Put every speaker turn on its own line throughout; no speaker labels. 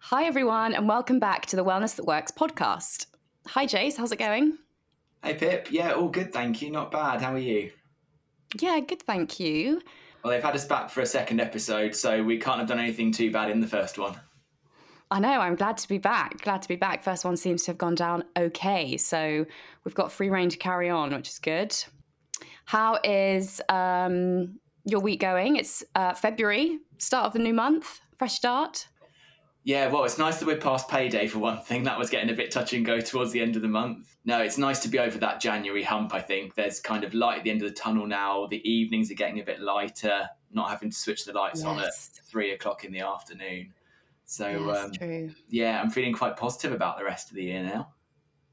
Hi, everyone, and welcome back to the Wellness That Works podcast. Hi, Jace. How's it going?
Hey, Pip. Yeah, all good, thank you. Not bad. How are you?
Yeah, good, thank you.
Well, they've had us back for a second episode, so we can't have done anything too bad in the first one.
I know, I'm glad to be back. Glad to be back. First one seems to have gone down okay. So we've got free rein to carry on, which is good. How is um, your week going? It's uh, February, start of the new month, fresh start.
Yeah, well, it's nice that we're past payday for one thing. That was getting a bit touch and go towards the end of the month. No, it's nice to be over that January hump, I think. There's kind of light at the end of the tunnel now. The evenings are getting a bit lighter, not having to switch the lights yes. on at three o'clock in the afternoon. So,
yes, um,
yeah, I'm feeling quite positive about the rest of the year now.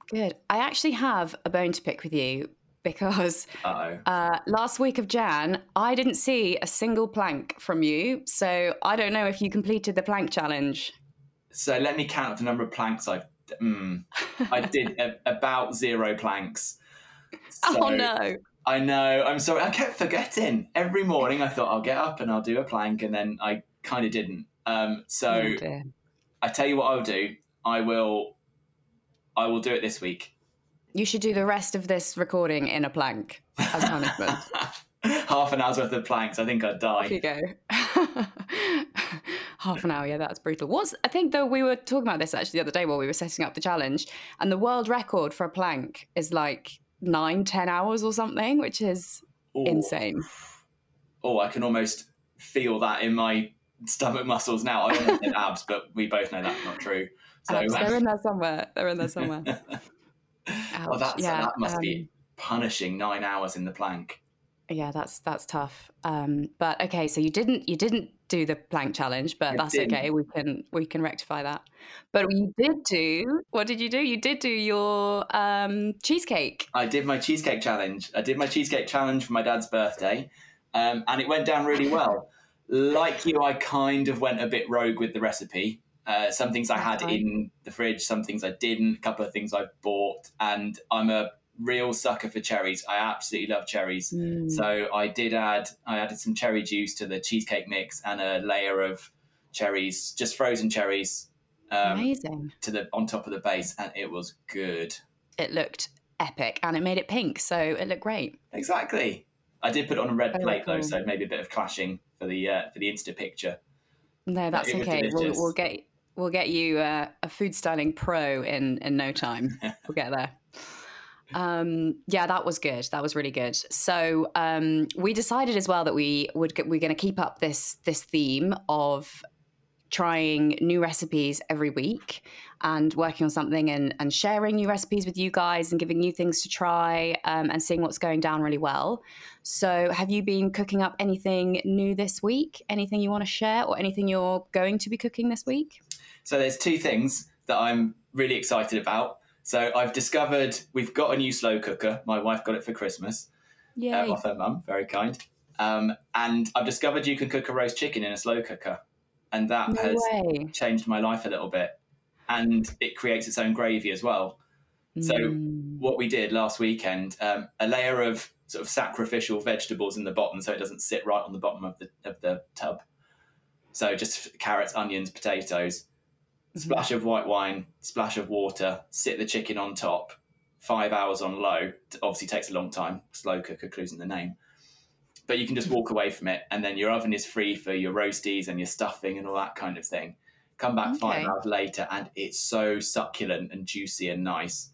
Good. I actually have a bone to pick with you because uh, last week of Jan, I didn't see a single plank from you. So I don't know if you completed the plank challenge.
So let me count the number of planks I've. Mm, I did a, about zero planks.
Oh, so oh no!
I know. I'm sorry. I kept forgetting. Every morning I thought I'll get up and I'll do a plank, and then I kind of didn't. Um, so oh, I tell you what I'll do. I will. I will do it this week.
You should do the rest of this recording in a plank as punishment.
Half an hour's worth of planks. I think I'd die.
Off you go. Half an hour, yeah, that's brutal. What's I think though we were talking about this actually the other day while we were setting up the challenge, and the world record for a plank is like nine, ten hours or something, which is Ooh. insane.
Oh, I can almost feel that in my stomach muscles now. I don't know abs, but we both know that's not true.
So abs, they're in there somewhere. They're in there somewhere.
Oh, that's, yeah, that must um, be punishing nine hours in the plank.
Yeah, that's that's tough. Um, but okay, so you didn't you didn't do the plank challenge, but I that's didn't. okay. We can we can rectify that. But you did do what did you do? You did do your um, cheesecake.
I did my cheesecake challenge. I did my cheesecake challenge for my dad's birthday, um, and it went down really well. like you, I kind of went a bit rogue with the recipe. Uh, some things I had in the fridge, some things I didn't, a couple of things I bought, and I'm a real sucker for cherries. I absolutely love cherries. Mm. So I did add I added some cherry juice to the cheesecake mix and a layer of cherries, just frozen cherries.
Um, Amazing.
To the on top of the base, and it was good.
It looked epic, and it made it pink, so it looked great.
Exactly. I did put it on a red Very plate cool. though, so maybe a bit of clashing for the uh, for the Insta picture.
No, that's okay. We'll, we'll, get we'll get you uh, a food styling pro in in no time. we'll get there. Um, yeah, that was good. That was really good. So um, we decided as well that we would we're going to keep up this this theme of trying new recipes every week and working on something and, and sharing new recipes with you guys and giving new things to try um, and seeing what's going down really well. So, have you been cooking up anything new this week? Anything you want to share or anything you're going to be cooking this week?
So, there's two things that I'm really excited about. So I've discovered we've got a new slow cooker. My wife got it for Christmas.
Yeah. Uh,
off her mum, very kind. Um, and I've discovered you can cook a roast chicken in a slow cooker, and that no has way. changed my life a little bit. And it creates its own gravy as well. So mm. what we did last weekend, um, a layer of sort of sacrificial vegetables in the bottom, so it doesn't sit right on the bottom of the of the tub. So just carrots, onions, potatoes, splash of white wine, splash of water, sit the chicken on top, five hours on low. Obviously takes a long time. Slow cooker, clues in the name. But you can just walk away from it, and then your oven is free for your roasties and your stuffing and all that kind of thing. Come back okay. five hours later, and it's so succulent and juicy and nice.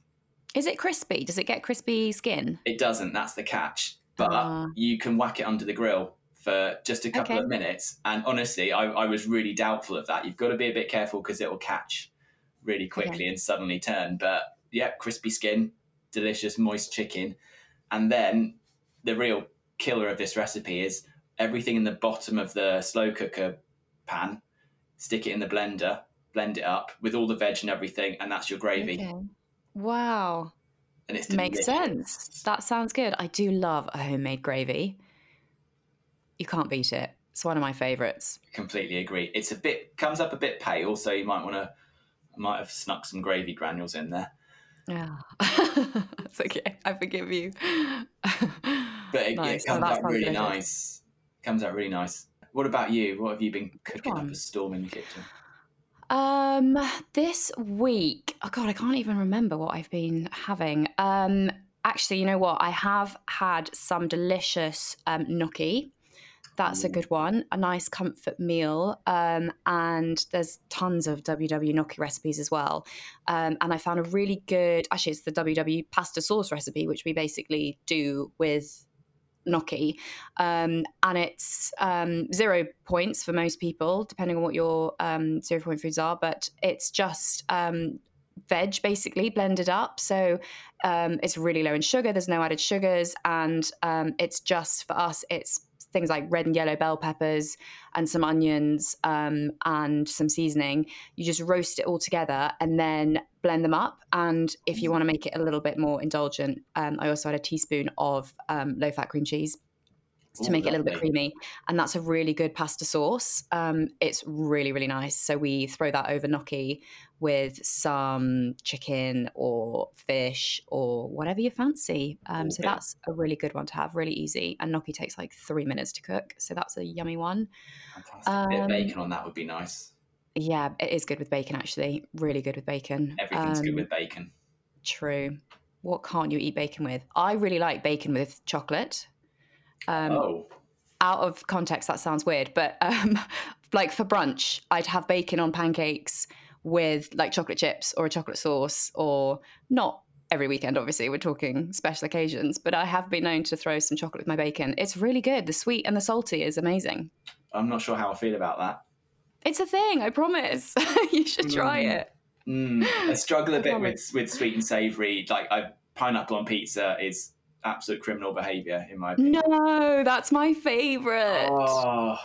Is it crispy? Does it get crispy skin?
It doesn't. That's the catch. But uh. you can whack it under the grill for just a couple okay. of minutes. And honestly, I, I, was really doubtful of that. You've got to be a bit careful because it will catch really quickly okay. and suddenly turn. But yeah, crispy skin, delicious, moist chicken. And then the real killer of this recipe is everything in the bottom of the slow cooker pan, stick it in the blender, blend it up with all the veg and everything, and that's your gravy. Okay.
Wow.
And it
makes sense. That sounds good. I do love a homemade gravy you can't beat it. It's one of my favourites.
Completely agree. It's a bit comes up a bit pale, so you might want to might have snuck some gravy granules in there.
Yeah, that's okay. I forgive you.
but it, nice. it comes oh, out really nice. Comes out really nice. What about you? What have you been cooking up a storm in the kitchen?
Um, this week, oh god, I can't even remember what I've been having. Um, actually, you know what? I have had some delicious um, gnocchi. That's a good one. A nice comfort meal. Um, and there's tons of WW gnocchi recipes as well. Um, and I found a really good, actually, it's the WW pasta sauce recipe, which we basically do with gnocchi. Um, and it's um, zero points for most people, depending on what your um, zero point foods are. But it's just um, veg basically blended up. So um, it's really low in sugar. There's no added sugars, and um, it's just for us. It's things like red and yellow bell peppers and some onions um, and some seasoning. You just roast it all together and then blend them up. And if you want to make it a little bit more indulgent, um, I also had a teaspoon of um, low fat cream cheese to Ooh, make it a little bit creamy. And that's a really good pasta sauce. Um, it's really, really nice. So we throw that over gnocchi with some chicken or fish or whatever you fancy. Um, so that's a really good one to have, really easy. And gnocchi takes like three minutes to cook. So that's a yummy one.
Fantastic. Um, bit of bacon on that would be nice.
Yeah, it is good with bacon, actually. Really good with bacon.
Everything's um, good with bacon.
True. What can't you eat bacon with? I really like bacon with chocolate.
Um, oh.
Out of context, that sounds weird, but um, like for brunch, I'd have bacon on pancakes with like chocolate chips or a chocolate sauce, or not every weekend, obviously, we're talking special occasions, but I have been known to throw some chocolate with my bacon. It's really good. The sweet and the salty is amazing.
I'm not sure how I feel about that.
It's a thing, I promise. you should try mm. it.
Mm. I struggle a bit with, with sweet and savory. Like, I, pineapple on pizza is absolute criminal behavior, in my opinion.
No, that's my favorite. Oh.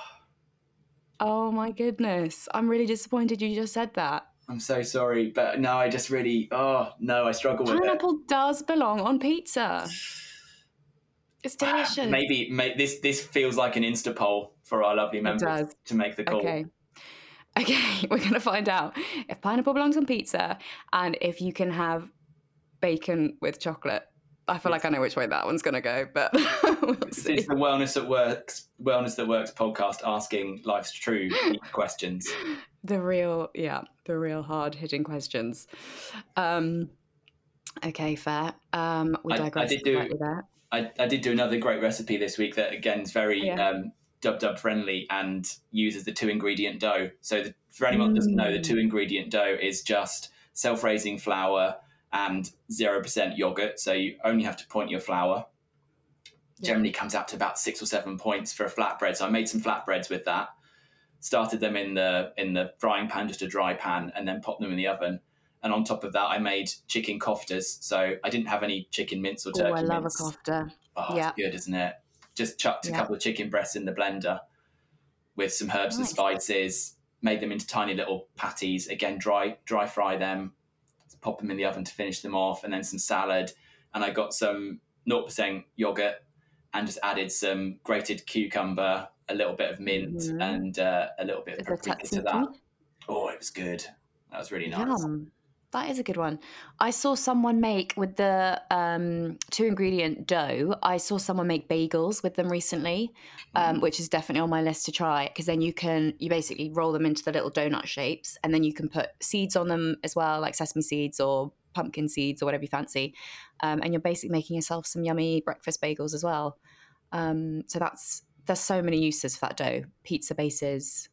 oh my goodness. I'm really disappointed you just said that.
I'm so sorry, but no, I just really, oh no, I struggle with it.
Pineapple it. does belong on pizza. It's delicious.
maybe, maybe this this feels like an Insta poll for our lovely members to make the call.
Okay. Okay, we're going to find out if pineapple belongs on pizza and if you can have bacon with chocolate. I feel like I know which way that one's going to go, but we'll
It's the Wellness that Works Wellness that Works podcast asking life's true questions.
The real, yeah, the real hard hitting questions. Um, okay, fair. Um, we digress I, I did do, there.
I, I, did do another great recipe this week that again is very yeah. um, dub dub friendly and uses the two ingredient dough. So the, for anyone mm. that doesn't know, the two mm. ingredient dough is just self raising flour and 0% yogurt. So you only have to point your flour. Yeah. Generally comes out to about six or seven points for a flatbread. So I made some flatbreads with that. Started them in the in the frying pan, just a dry pan, and then popped them in the oven. And on top of that, I made chicken koftas. So I didn't have any chicken mince or turkey oh, I
love
mince.
a kofta.
Oh, yeah. good, isn't it? Just chucked a yeah. couple of chicken breasts in the blender with some herbs nice. and spices. Made them into tiny little patties. Again, dry dry fry them pop them in the oven to finish them off, and then some salad. And I got some 0% yogurt and just added some grated cucumber, a little bit of mint, mm-hmm. and uh, a little bit of paprika to that. Oh, it was good. That was really nice. Yum.
That is a good one. I saw someone make with the um, two ingredient dough. I saw someone make bagels with them recently, um, mm. which is definitely on my list to try. Because then you can you basically roll them into the little donut shapes, and then you can put seeds on them as well, like sesame seeds or pumpkin seeds or whatever you fancy. Um, and you're basically making yourself some yummy breakfast bagels as well. Um, so that's there's so many uses for that dough: pizza bases,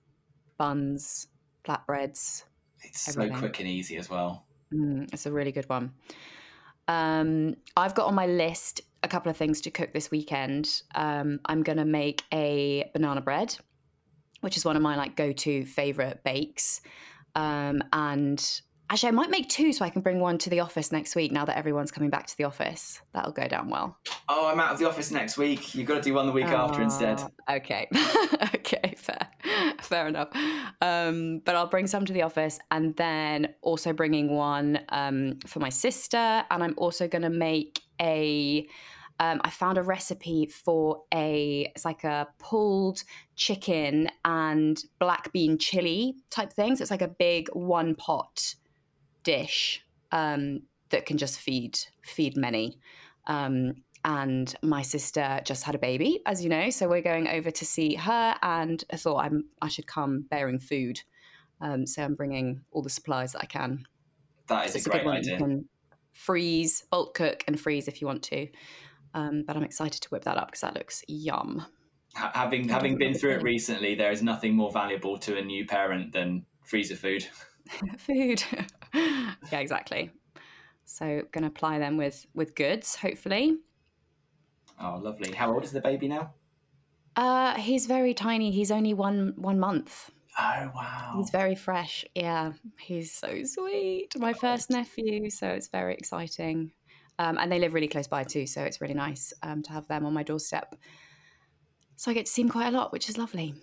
buns, flatbreads.
It's everything. so quick and easy as well.
Mm, it's a really good one. Um, I've got on my list a couple of things to cook this weekend. Um, I'm going to make a banana bread, which is one of my like go-to favorite bakes. Um, and Actually, I might make two so I can bring one to the office next week now that everyone's coming back to the office. That'll go down well.
Oh, I'm out of the office next week. You've got to do one the week after instead.
Oh, okay. okay, fair. Fair enough. Um, but I'll bring some to the office and then also bringing one um, for my sister. And I'm also going to make a. Um, I found a recipe for a it's like a pulled chicken and black bean chili type thing. So it's like a big one pot dish um, that can just feed feed many. Um, and my sister just had a baby, as you know. So we're going over to see her, and I thought I'm, I should come bearing food. Um, so I'm bringing all the supplies that I can.
That is so a great a idea. You can
freeze, bulk cook, and freeze if you want to. Um, but I'm excited to whip that up because that looks yum.
Having having been through it recently, there is nothing more valuable to a new parent than freezer food.
food. yeah, exactly. So going to apply them with with goods, hopefully.
Oh, lovely. How old is the baby now?
Uh, he's very tiny. He's only one one month.
Oh wow.
He's very fresh. Yeah, he's so sweet. My first nephew, so it's very exciting. Um, and they live really close by too, so it's really nice um, to have them on my doorstep. So I get to see him quite a lot, which is lovely.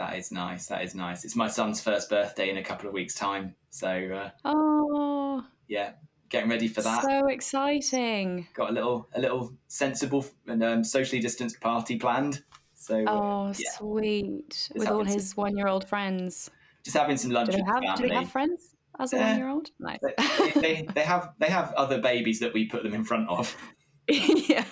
That is nice. That is nice. It's my son's first birthday in a couple of weeks' time, so uh,
oh
yeah, getting ready for that.
So exciting!
Got a little a little sensible and um, socially distanced party planned. So
uh, oh, uh, yeah. sweet! Just With all his one year old friends.
Just having some lunch.
Do they have, do they have friends? As a one year old, nice.
They, they, they have they have other babies that we put them in front of.
yeah.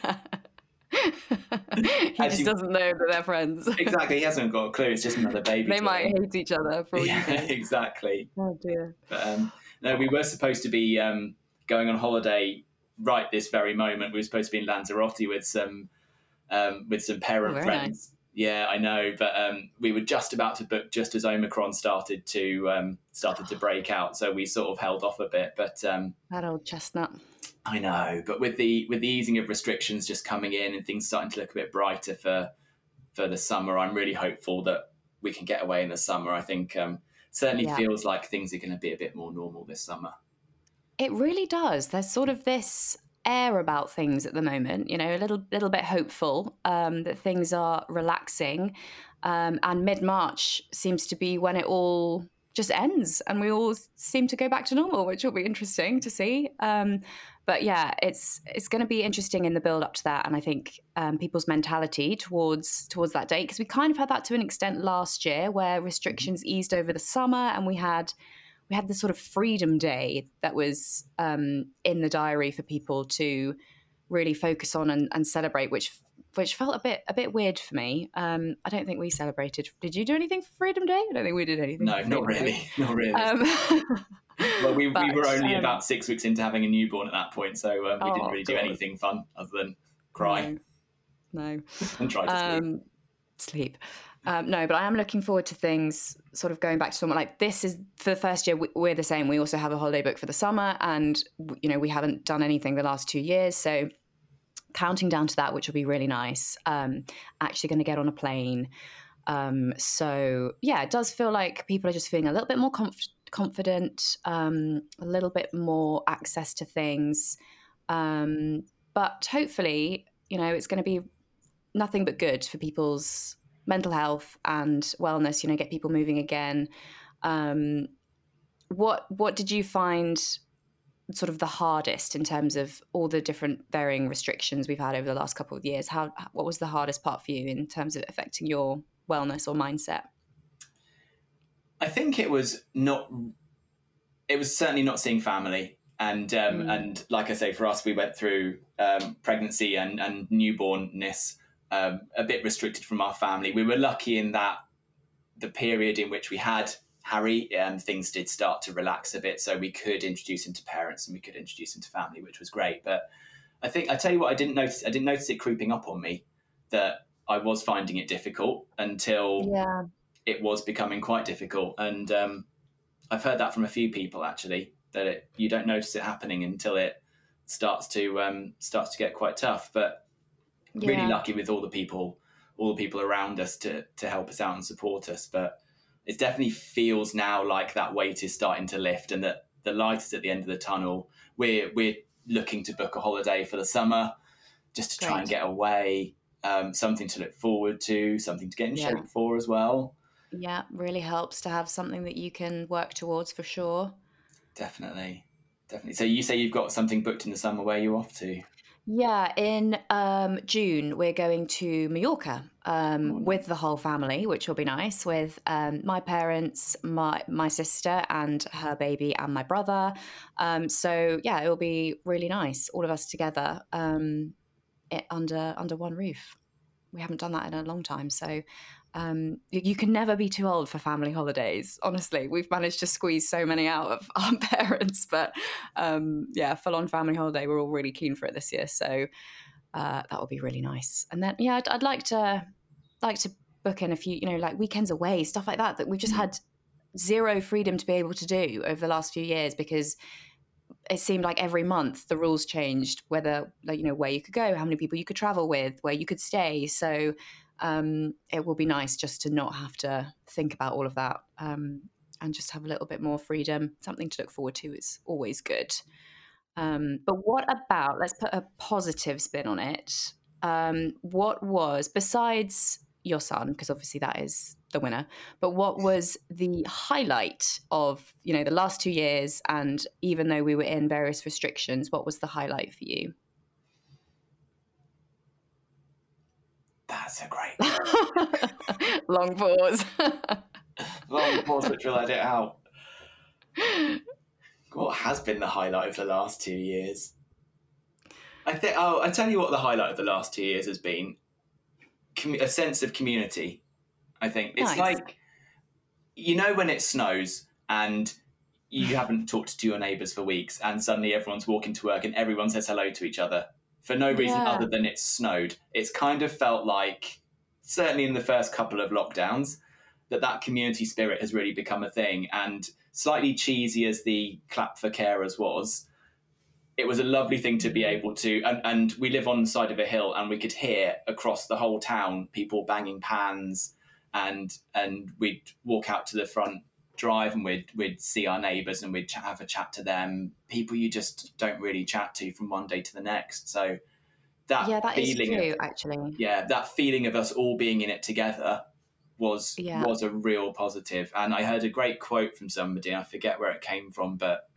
he just doesn't know that they're friends.
exactly, he hasn't got a clue. It's just another baby.
They might hate each other for
yeah, exactly.
Oh dear.
But, um, no, we were supposed to be um, going on holiday right this very moment. We were supposed to be in Lanzarote with some um, with some parent oh, friends. Yeah, I know, but um, we were just about to book just as Omicron started to um, started to break out, so we sort of held off a bit. But um,
that old chestnut.
I know, but with the with the easing of restrictions just coming in and things starting to look a bit brighter for for the summer, I'm really hopeful that we can get away in the summer. I think um, certainly yeah. feels like things are going to be a bit more normal this summer.
It really does. There's sort of this air about things at the moment. You know, a little little bit hopeful um, that things are relaxing, um, and mid March seems to be when it all just ends and we all seem to go back to normal, which will be interesting to see. Um, but yeah, it's it's going to be interesting in the build up to that, and I think um, people's mentality towards towards that date because we kind of had that to an extent last year, where restrictions eased over the summer, and we had we had this sort of freedom day that was um, in the diary for people to really focus on and, and, celebrate, which which felt a bit a bit weird for me. Um, I don't think we celebrated. Did you do anything for Freedom Day? I don't think we did anything.
No, not really, not really. Um, well, we, but, we were only um, about six weeks into having a newborn at that point, so um, we oh, didn't really God. do anything fun other than cry.
No. no.
and try to sleep. Um,
sleep. Um, no, but I am looking forward to things sort of going back to someone like this is for the first year we, are the same. We also have a holiday book for the summer, and you know we haven't done anything the last two years, so counting down to that, which will be really nice. Um, actually, going to get on a plane. Um, so yeah, it does feel like people are just feeling a little bit more confident confident, um, a little bit more access to things. Um, but hopefully, you know, it's going to be nothing but good for people's mental health and wellness. You know, get people moving again. Um, what what did you find sort of the hardest in terms of all the different varying restrictions we've had over the last couple of years? How what was the hardest part for you in terms of affecting your wellness or mindset?
I think it was not. It was certainly not seeing family, and um, mm. and like I say, for us, we went through um, pregnancy and and newbornness um, a bit restricted from our family. We were lucky in that the period in which we had Harry, um, things did start to relax a bit, so we could introduce him to parents and we could introduce him to family, which was great. But I think I tell you what, I didn't notice. I didn't notice it creeping up on me that I was finding it difficult until
yeah
it was becoming quite difficult. And um, I've heard that from a few people actually that it, you don't notice it happening until it starts to um, starts to get quite tough. But yeah. really lucky with all the people, all the people around us to to help us out and support us. But it definitely feels now like that weight is starting to lift and that the light is at the end of the tunnel. We're we're looking to book a holiday for the summer just to try and get away. Um, something to look forward to, something to get in yeah. shape for as well.
Yeah, really helps to have something that you can work towards for sure.
Definitely. Definitely. So you say you've got something booked in the summer. Where are you off to?
Yeah, in um, June we're going to Mallorca um, oh, with the whole family, which will be nice. With um, my parents, my my sister and her baby, and my brother. Um, so yeah, it will be really nice, all of us together. Um, under under one roof. We haven't done that in a long time, so um, you can never be too old for family holidays. Honestly, we've managed to squeeze so many out of our parents, but um, yeah, full on family holiday. We're all really keen for it this year, so uh, that would be really nice. And then yeah, I'd, I'd, like to like to book in a few, you know, like weekends away, stuff like that. That we've just mm. had zero freedom to be able to do over the last few years because it seemed like every month the rules changed whether like you know where you could go how many people you could travel with where you could stay so um, it will be nice just to not have to think about all of that um, and just have a little bit more freedom. Something to look forward to is always good. Um, but what about, let's put a positive spin on it. Um, what was, besides your son, because obviously that is the winner, but what was the highlight of, you know, the last two years? And even though we were in various restrictions, what was the highlight for you?
That's a great
long pause.
long pause, which will edit out. What has been the highlight of the last two years? I think. Oh, I tell you what, the highlight of the last two years has been a sense of community. I think it's nice. like you know when it snows and you haven't talked to your neighbours for weeks, and suddenly everyone's walking to work and everyone says hello to each other for no reason yeah. other than it snowed. It's kind of felt like, certainly in the first couple of lockdowns, that that community spirit has really become a thing. And slightly cheesy as the clap for carers was, it was a lovely thing to be able to. And, and we live on the side of a hill, and we could hear across the whole town people banging pans. And and we'd walk out to the front drive and we'd we'd see our neighbours and we'd have a chat to them. People you just don't really chat to from one day to the next. So that
yeah, that feeling is true, of, actually.
Yeah, that feeling of us all being in it together was yeah. was a real positive. And I heard a great quote from somebody. I forget where it came from, but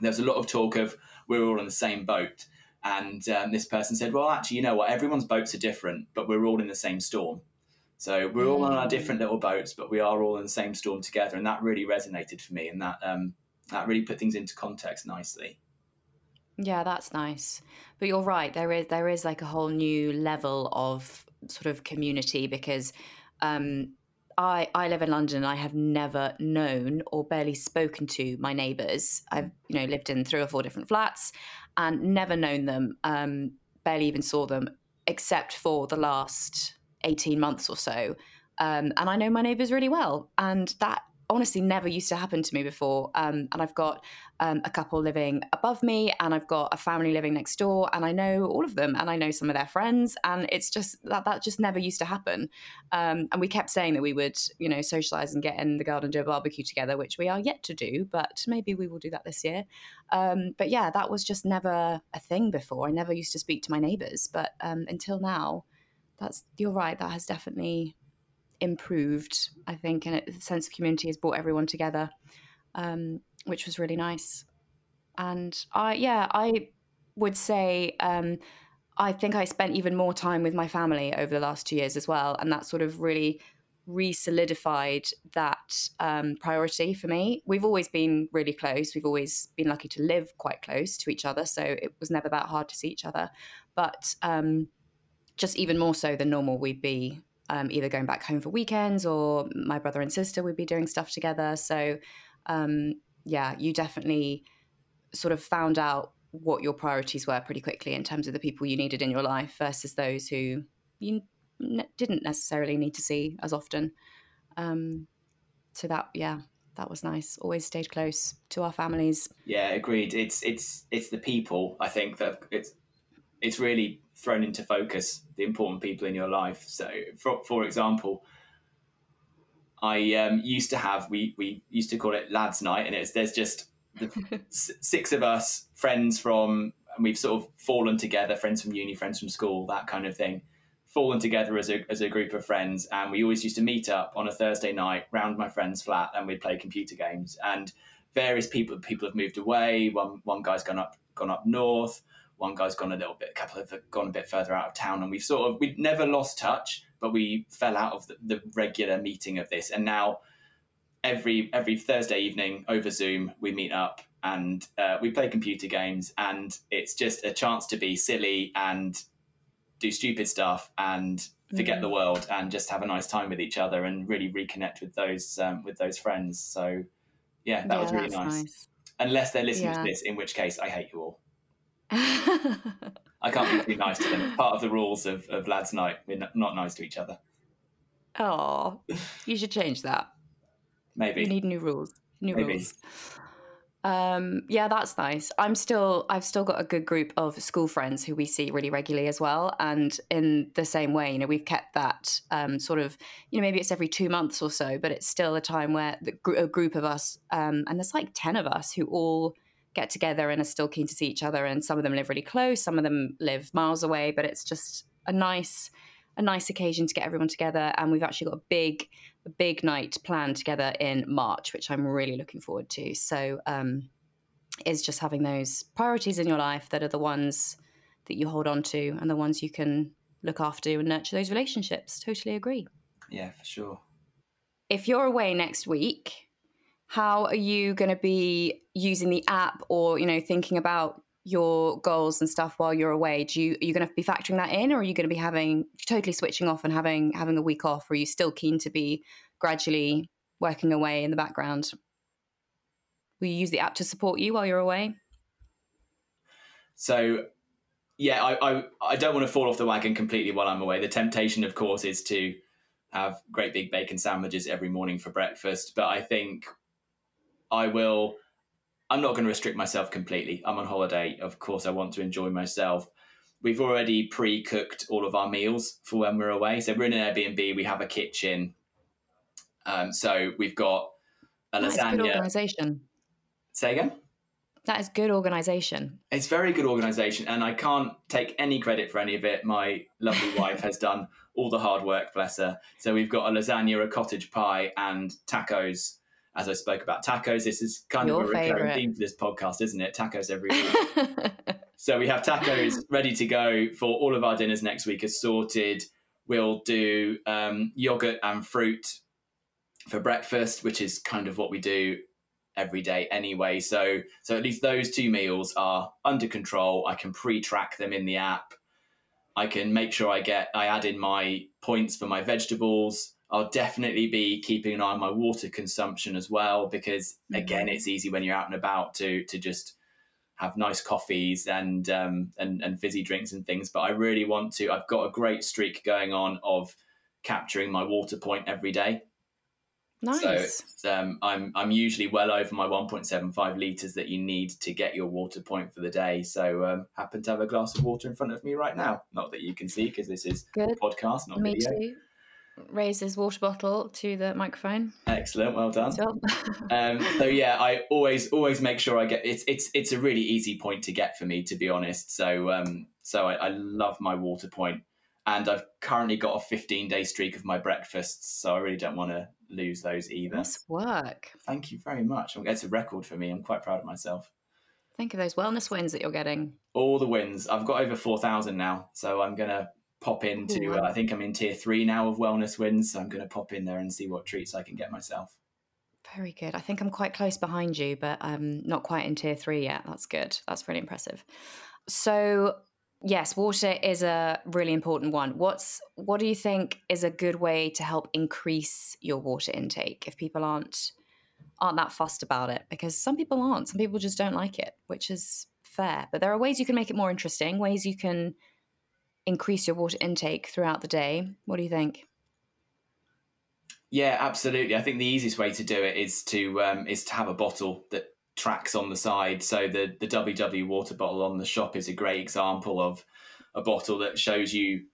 there's a lot of talk of we're all in the same boat. And um, this person said, "Well, actually, you know what? Everyone's boats are different, but we're all in the same storm." So we're all on our different little boats, but we are all in the same storm together, and that really resonated for me, and that um, that really put things into context nicely.
Yeah, that's nice. But you're right. There is there is like a whole new level of sort of community because um, I I live in London. and I have never known or barely spoken to my neighbours. I've you know lived in three or four different flats and never known them. Um, barely even saw them except for the last 18 months or so. Um, and I know my neighbours really well. And that honestly never used to happen to me before. Um, and I've got um, a couple living above me, and I've got a family living next door, and I know all of them, and I know some of their friends, and it's just that that just never used to happen. Um, and we kept saying that we would, you know, socialize and get in the garden, do a barbecue together, which we are yet to do, but maybe we will do that this year. Um, but yeah, that was just never a thing before. I never used to speak to my neighbors, but um, until now that's you're right. That has definitely improved. I think, and the sense of community has brought everyone together, um, which was really nice. And I, yeah, I would say um, I think I spent even more time with my family over the last two years as well, and that sort of really re-solidified that um, priority for me. We've always been really close. We've always been lucky to live quite close to each other, so it was never that hard to see each other. But um, just even more so than normal, we'd be um, either going back home for weekends or my brother and sister would be doing stuff together. So, um, yeah, you definitely sort of found out what your priorities were pretty quickly in terms of the people you needed in your life versus those who you ne- didn't necessarily need to see as often. Um, so that, yeah, that was nice. Always stayed close to our families.
Yeah, agreed. It's it's it's the people. I think that it's it's really thrown into focus the important people in your life. So, for, for example, I um, used to have we we used to call it lads' night, and it's there's just the six of us friends from and we've sort of fallen together, friends from uni, friends from school, that kind of thing, fallen together as a as a group of friends, and we always used to meet up on a Thursday night round my friend's flat, and we'd play computer games. And various people people have moved away. One one guy's gone up gone up north one guy's gone a little bit, a couple have gone a bit further out of town, and we've sort of we never lost touch, but we fell out of the, the regular meeting of this, and now every every Thursday evening over Zoom we meet up and uh, we play computer games, and it's just a chance to be silly and do stupid stuff and forget mm. the world and just have a nice time with each other and really reconnect with those um, with those friends. So yeah, that yeah, was really nice. nice. Unless they're listening yeah. to this, in which case I hate you all. I can't be too nice to them. Part of the rules of, of lads' night, we're not nice to each other.
Oh, you should change that.
Maybe.
You need new rules. New Maybe. rules. Um, yeah, that's nice. I'm still, I've still got a good group of school friends who we see really regularly as well. And in the same way, you know, we've kept that um, sort of, you know, maybe it's every two months or so, but it's still a time where the, a group of us, um, and there's like 10 of us who all get together and are still keen to see each other. And some of them live really close, some of them live miles away, but it's just a nice, a nice occasion to get everyone together. And we've actually got a big, a big night planned together in March, which I'm really looking forward to. So, um, is just having those priorities in your life that are the ones that you hold on to and the ones you can look after and nurture those relationships. Totally agree.
Yeah, for sure.
If you're away next week, how are you going to be using the app or, you know, thinking about your goals and stuff while you're away? Do you are you going to be factoring that in or are you going to be having totally switching off and having having a week off? Or are you still keen to be gradually working away in the background? Will you use the app to support you while you're away?
So yeah I, I i don't want to fall off the wagon completely while i'm away. The temptation of course is to have great big bacon sandwiches every morning for breakfast. But i think i will I'm not going to restrict myself completely. I'm on holiday. Of course, I want to enjoy myself. We've already pre cooked all of our meals for when we're away. So we're in an Airbnb, we have a kitchen. Um, so we've got a
that lasagna. good organization.
Say again?
That is good organization.
It's very good organization, and I can't take any credit for any of it. My lovely wife has done all the hard work, bless her. So we've got a lasagna, a cottage pie, and tacos as I spoke about tacos, this is kind Your of a recurring favorite. theme for this podcast, isn't it? Tacos every week. so we have tacos ready to go for all of our dinners next week, assorted. We'll do um, yogurt and fruit for breakfast, which is kind of what we do every day anyway. So so at least those two meals are under control. I can pre-track them in the app. I can make sure I get I add in my points for my vegetables. I'll definitely be keeping an eye on my water consumption as well because mm-hmm. again, it's easy when you're out and about to to just have nice coffees and um, and and fizzy drinks and things. But I really want to. I've got a great streak going on of capturing my water point every day.
Nice.
So um, I'm I'm usually well over my 1.75 liters that you need to get your water point for the day. So um, happen to have a glass of water in front of me right now. Not that you can see because this is Good. podcast, not me video. Too
raise his water bottle to the microphone.
Excellent, well done. um, so yeah, I always always make sure I get it's it's it's a really easy point to get for me to be honest. So um so I, I love my water point, and I've currently got a 15 day streak of my breakfasts, so I really don't want to lose those either.
Nice work.
Thank you very much. It's a record for me. I'm quite proud of myself.
Think of those wellness wins that you're getting.
All the wins. I've got over 4,000 now, so I'm gonna pop into. Uh, I think I'm in tier three now of wellness wins, so I'm going to pop in there and see what treats I can get myself.
Very good. I think I'm quite close behind you, but I'm not quite in tier three yet. That's good. That's really impressive. So yes, water is a really important one. What's what do you think is a good way to help increase your water intake if people aren't aren't that fussed about it? Because some people aren't. Some people just don't like it, which is fair. But there are ways you can make it more interesting, ways you can increase your water intake throughout the day. What do you think?
Yeah, absolutely. I think the easiest way to do it is to um, is to have a bottle that tracks on the side. So the the WW water bottle on the shop is a great example of a bottle that shows you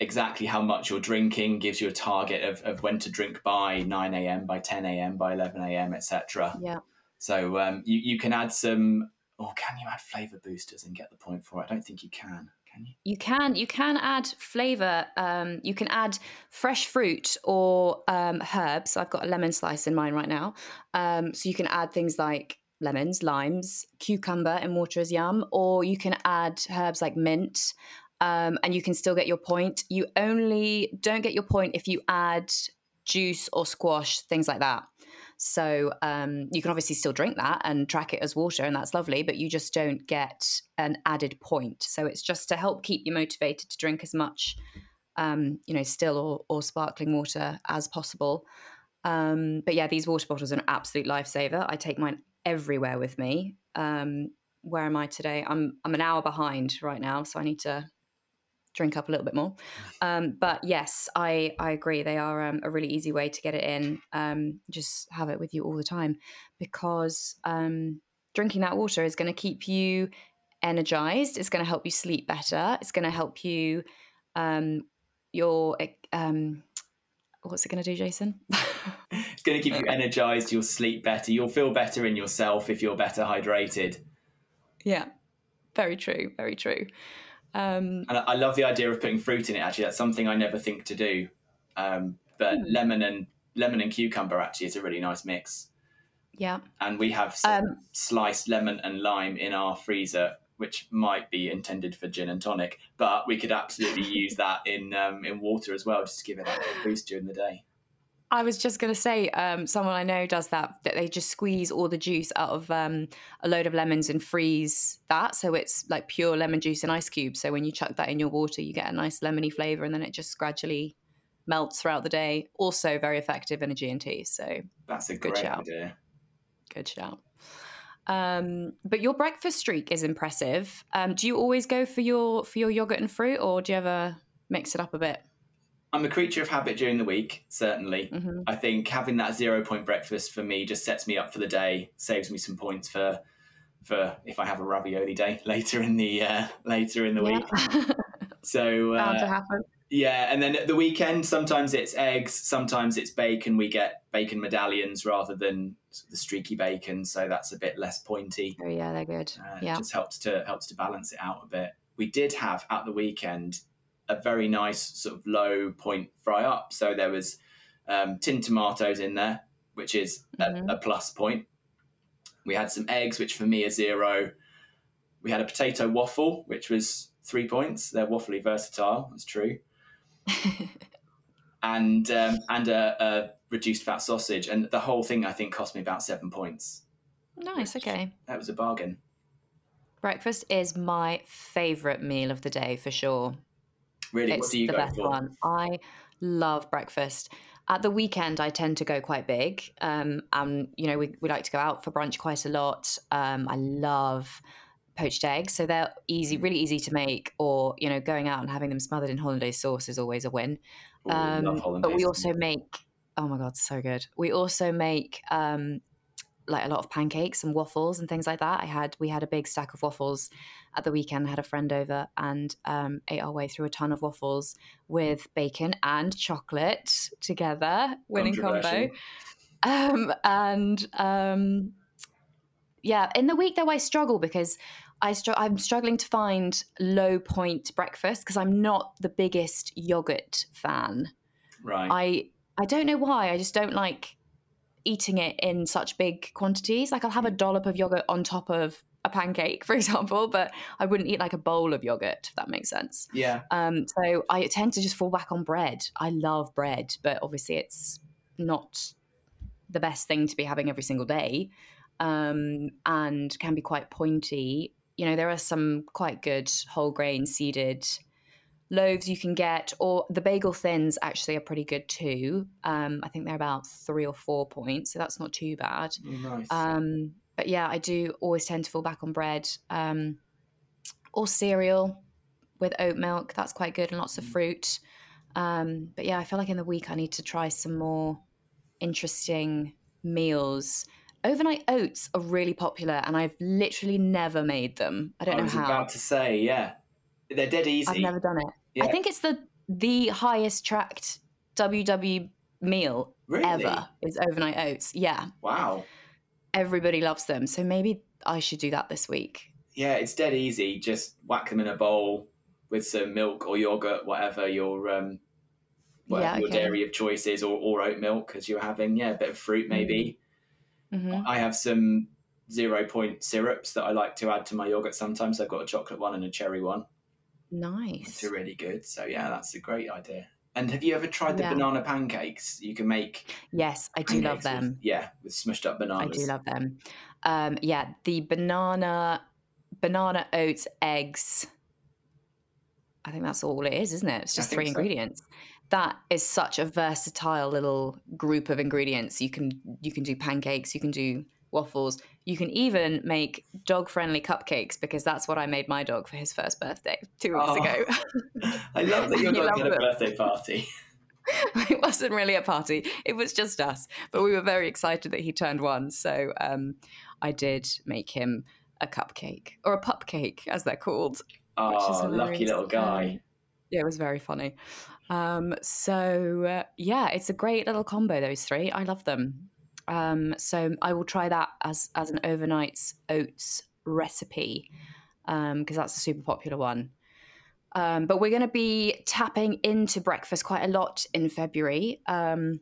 exactly how much you're drinking, gives you a target of, of when to drink by 9 a.m., by 10 a.m., by 11 a.m., etc.
Yeah.
So um, you, you can add some, or can you add flavor boosters and get the point for it? I don't think you can
you? You can. You can add flavor. Um, you can add fresh fruit or um, herbs. I've got a lemon slice in mine right now. Um, so you can add things like lemons, limes, cucumber and water is yum, or you can add herbs like mint. Um, and you can still get your point. You only don't get your point if you add juice or squash, things like that. So um, you can obviously still drink that and track it as water, and that's lovely, but you just don't get an added point. So it's just to help keep you motivated to drink as much, um, you know, still or, or sparkling water as possible. Um, but yeah, these water bottles are an absolute lifesaver. I take mine everywhere with me. Um, where am I today? I'm I'm an hour behind right now, so I need to drink up a little bit more. Um, but yes, I I agree. They are um, a really easy way to get it in. Um, just have it with you all the time because um, drinking that water is going to keep you energized. It's going to help you sleep better. It's going to help you um, your um, what's it going to do, Jason?
it's going to keep you energized. You'll sleep better. You'll feel better in yourself if you're better hydrated.
Yeah, very true. Very true.
Um, and I love the idea of putting fruit in it. Actually, that's something I never think to do. Um, but hmm. lemon and lemon and cucumber actually is a really nice mix.
Yeah.
And we have some um, sliced lemon and lime in our freezer, which might be intended for gin and tonic, but we could absolutely use that in um, in water as well, just to give it a boost during the day.
I was just going to say, um, someone I know does that. That they just squeeze all the juice out of um, a load of lemons and freeze that, so it's like pure lemon juice and ice cubes. So when you chuck that in your water, you get a nice lemony flavor, and then it just gradually melts throughout the day. Also, very effective in a G and T. So
that's a good shout. idea.
Good shout. Um, but your breakfast streak is impressive. Um, do you always go for your for your yogurt and fruit, or do you ever mix it up a bit?
I'm a creature of habit during the week, certainly. Mm-hmm. I think having that zero point breakfast for me just sets me up for the day, saves me some points for for if I have a ravioli day later in the uh, later in the yeah. week. so uh, yeah, and then at the weekend, sometimes it's eggs, sometimes it's bacon. We get bacon medallions rather than the streaky bacon, so that's a bit less pointy.
Oh yeah, they're good. Uh, yeah,
just helps to helps to balance it out a bit. We did have at the weekend a very nice sort of low point fry up. So there was um, tin tomatoes in there, which is mm-hmm. a, a, plus point. We had some eggs, which for me are zero. We had a potato waffle, which was three points. They're waffly versatile. That's true. and um, and a, a, reduced fat sausage, and the whole thing I think cost me about seven points.
Nice. Okay.
That was a bargain.
Breakfast is my favourite meal of the day for sure.
Really, it's what do you
the
go
best
for?
one. I love breakfast. At the weekend, I tend to go quite big. Um, and you know, we, we like to go out for brunch quite a lot. Um, I love poached eggs, so they're easy, mm. really easy to make. Or you know, going out and having them smothered in hollandaise sauce is always a win.
Ooh, um,
but we also make oh my god, so good. We also make um, like a lot of pancakes and waffles and things like that. I had we had a big stack of waffles at the weekend. I had a friend over and um, ate our way through a ton of waffles with bacon and chocolate together, winning combo. Um, and um, yeah, in the week though, I struggle because I str- I'm struggling to find low point breakfast because I'm not the biggest yogurt fan.
Right.
I I don't know why. I just don't like eating it in such big quantities. Like I'll have a mm. dollop of yogurt on top of a pancake, for example, but I wouldn't eat like a bowl of yogurt, if that makes sense.
Yeah.
Um, so I tend to just fall back on bread. I love bread, but obviously it's not the best thing to be having every single day um, and can be quite pointy. You know, there are some quite good whole grain seeded loaves you can get, or the bagel thins actually are pretty good too. Um, I think they're about three or four points, so that's not too bad.
Oh, nice.
Um, but yeah, I do always tend to fall back on bread um, or cereal with oat milk. That's quite good and lots of mm. fruit. Um, but yeah, I feel like in the week I need to try some more interesting meals. Overnight oats are really popular, and I've literally never made them. I don't I know how.
I was about to say, yeah, they're dead easy.
I've never done it. Yeah. I think it's the the highest tracked WW meal
really?
ever is overnight oats. Yeah.
Wow.
Everybody loves them, so maybe I should do that this week.
Yeah, it's dead easy. Just whack them in a bowl with some milk or yogurt, whatever your um, whatever yeah, okay. your dairy of choice is, or, or oat milk as you're having. Yeah, a bit of fruit maybe. Mm-hmm. I have some zero point syrups that I like to add to my yogurt sometimes. I've got a chocolate one and a cherry one.
Nice.
They're really good. So yeah, that's a great idea. And have you ever tried the yeah. banana pancakes? You can make.
Yes, I do love them.
With, yeah, with smushed up bananas.
I do love them. Um, yeah, the banana, banana oats, eggs. I think that's all it is, isn't it? It's just three so. ingredients. That is such a versatile little group of ingredients. You can you can do pancakes, you can do waffles. You can even make dog friendly cupcakes because that's what I made my dog for his first birthday two weeks oh, ago.
I love that your dog had a birthday party.
it wasn't really a party, it was just us. But we were very excited that he turned one. So um, I did make him a cupcake or a pup cake, as they're called.
Oh, lucky little guy.
yeah, it was very funny. Um, so uh, yeah, it's a great little combo. Those three, I love them. Um, so I will try that as as an overnight oats recipe because um, that's a super popular one. Um, but we're going to be tapping into breakfast quite a lot in February. Um,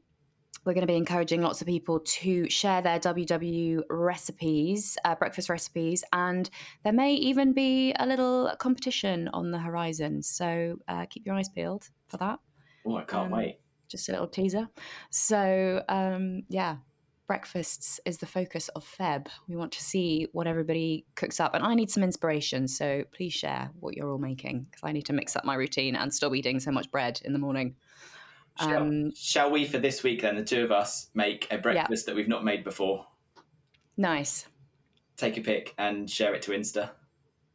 we're going to be encouraging lots of people to share their WW recipes, uh, breakfast recipes, and there may even be a little competition on the horizon. So uh, keep your eyes peeled for that.
Oh, I can't um, wait.
Just a little teaser. So, um, yeah, breakfasts is the focus of Feb. We want to see what everybody cooks up, and I need some inspiration. So please share what you're all making because I need to mix up my routine and stop eating so much bread in the morning.
Shall, um, shall we, for this week, then the two of us make a breakfast yeah. that we've not made before?
Nice.
Take a pic and share it to Insta.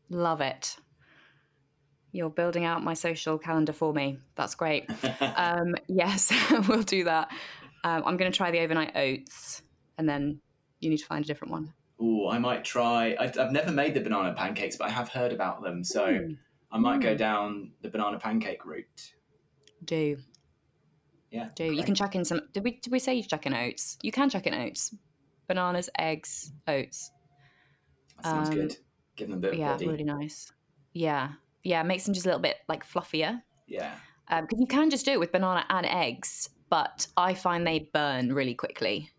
Love it. You're building out my social calendar for me. That's great. um, yes, we'll do that. Um, I'm going to try the overnight oats, and then you need to find a different one.
Oh, I might try. I've, I've, never made the banana pancakes, but I have heard about them, so mm. I might mm. go down the banana pancake route.
Do.
Yeah.
Do great. you can chuck in some? Did we did we say you chuck in oats? You can chuck in oats, bananas, eggs, oats.
That sounds um, good. Give them a bit.
Yeah,
body.
really nice. Yeah, yeah, makes them just a little bit like fluffier.
Yeah.
Because um, you can just do it with banana and eggs, but I find they burn really quickly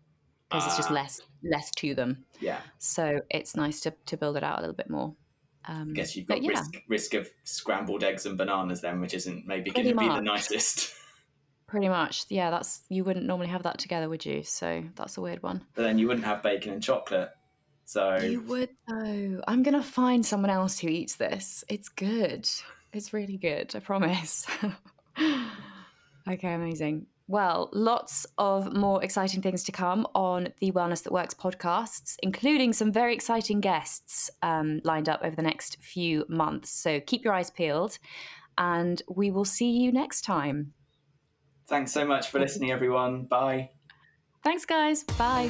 because uh, it's just ah. less less to them.
Yeah.
So it's nice to to build it out a little bit more.
Um, I guess you've got yeah. risk risk of scrambled eggs and bananas then, which isn't maybe going to be the nicest.
Pretty much, yeah. That's you wouldn't normally have that together, would you? So that's a weird one.
But then you wouldn't have bacon and chocolate. So
you would though. I'm gonna find someone else who eats this. It's good. It's really good. I promise. okay, amazing. Well, lots of more exciting things to come on the Wellness That Works podcasts, including some very exciting guests um, lined up over the next few months. So keep your eyes peeled, and we will see you next time.
Thanks so much for listening, everyone. Bye.
Thanks, guys. Bye.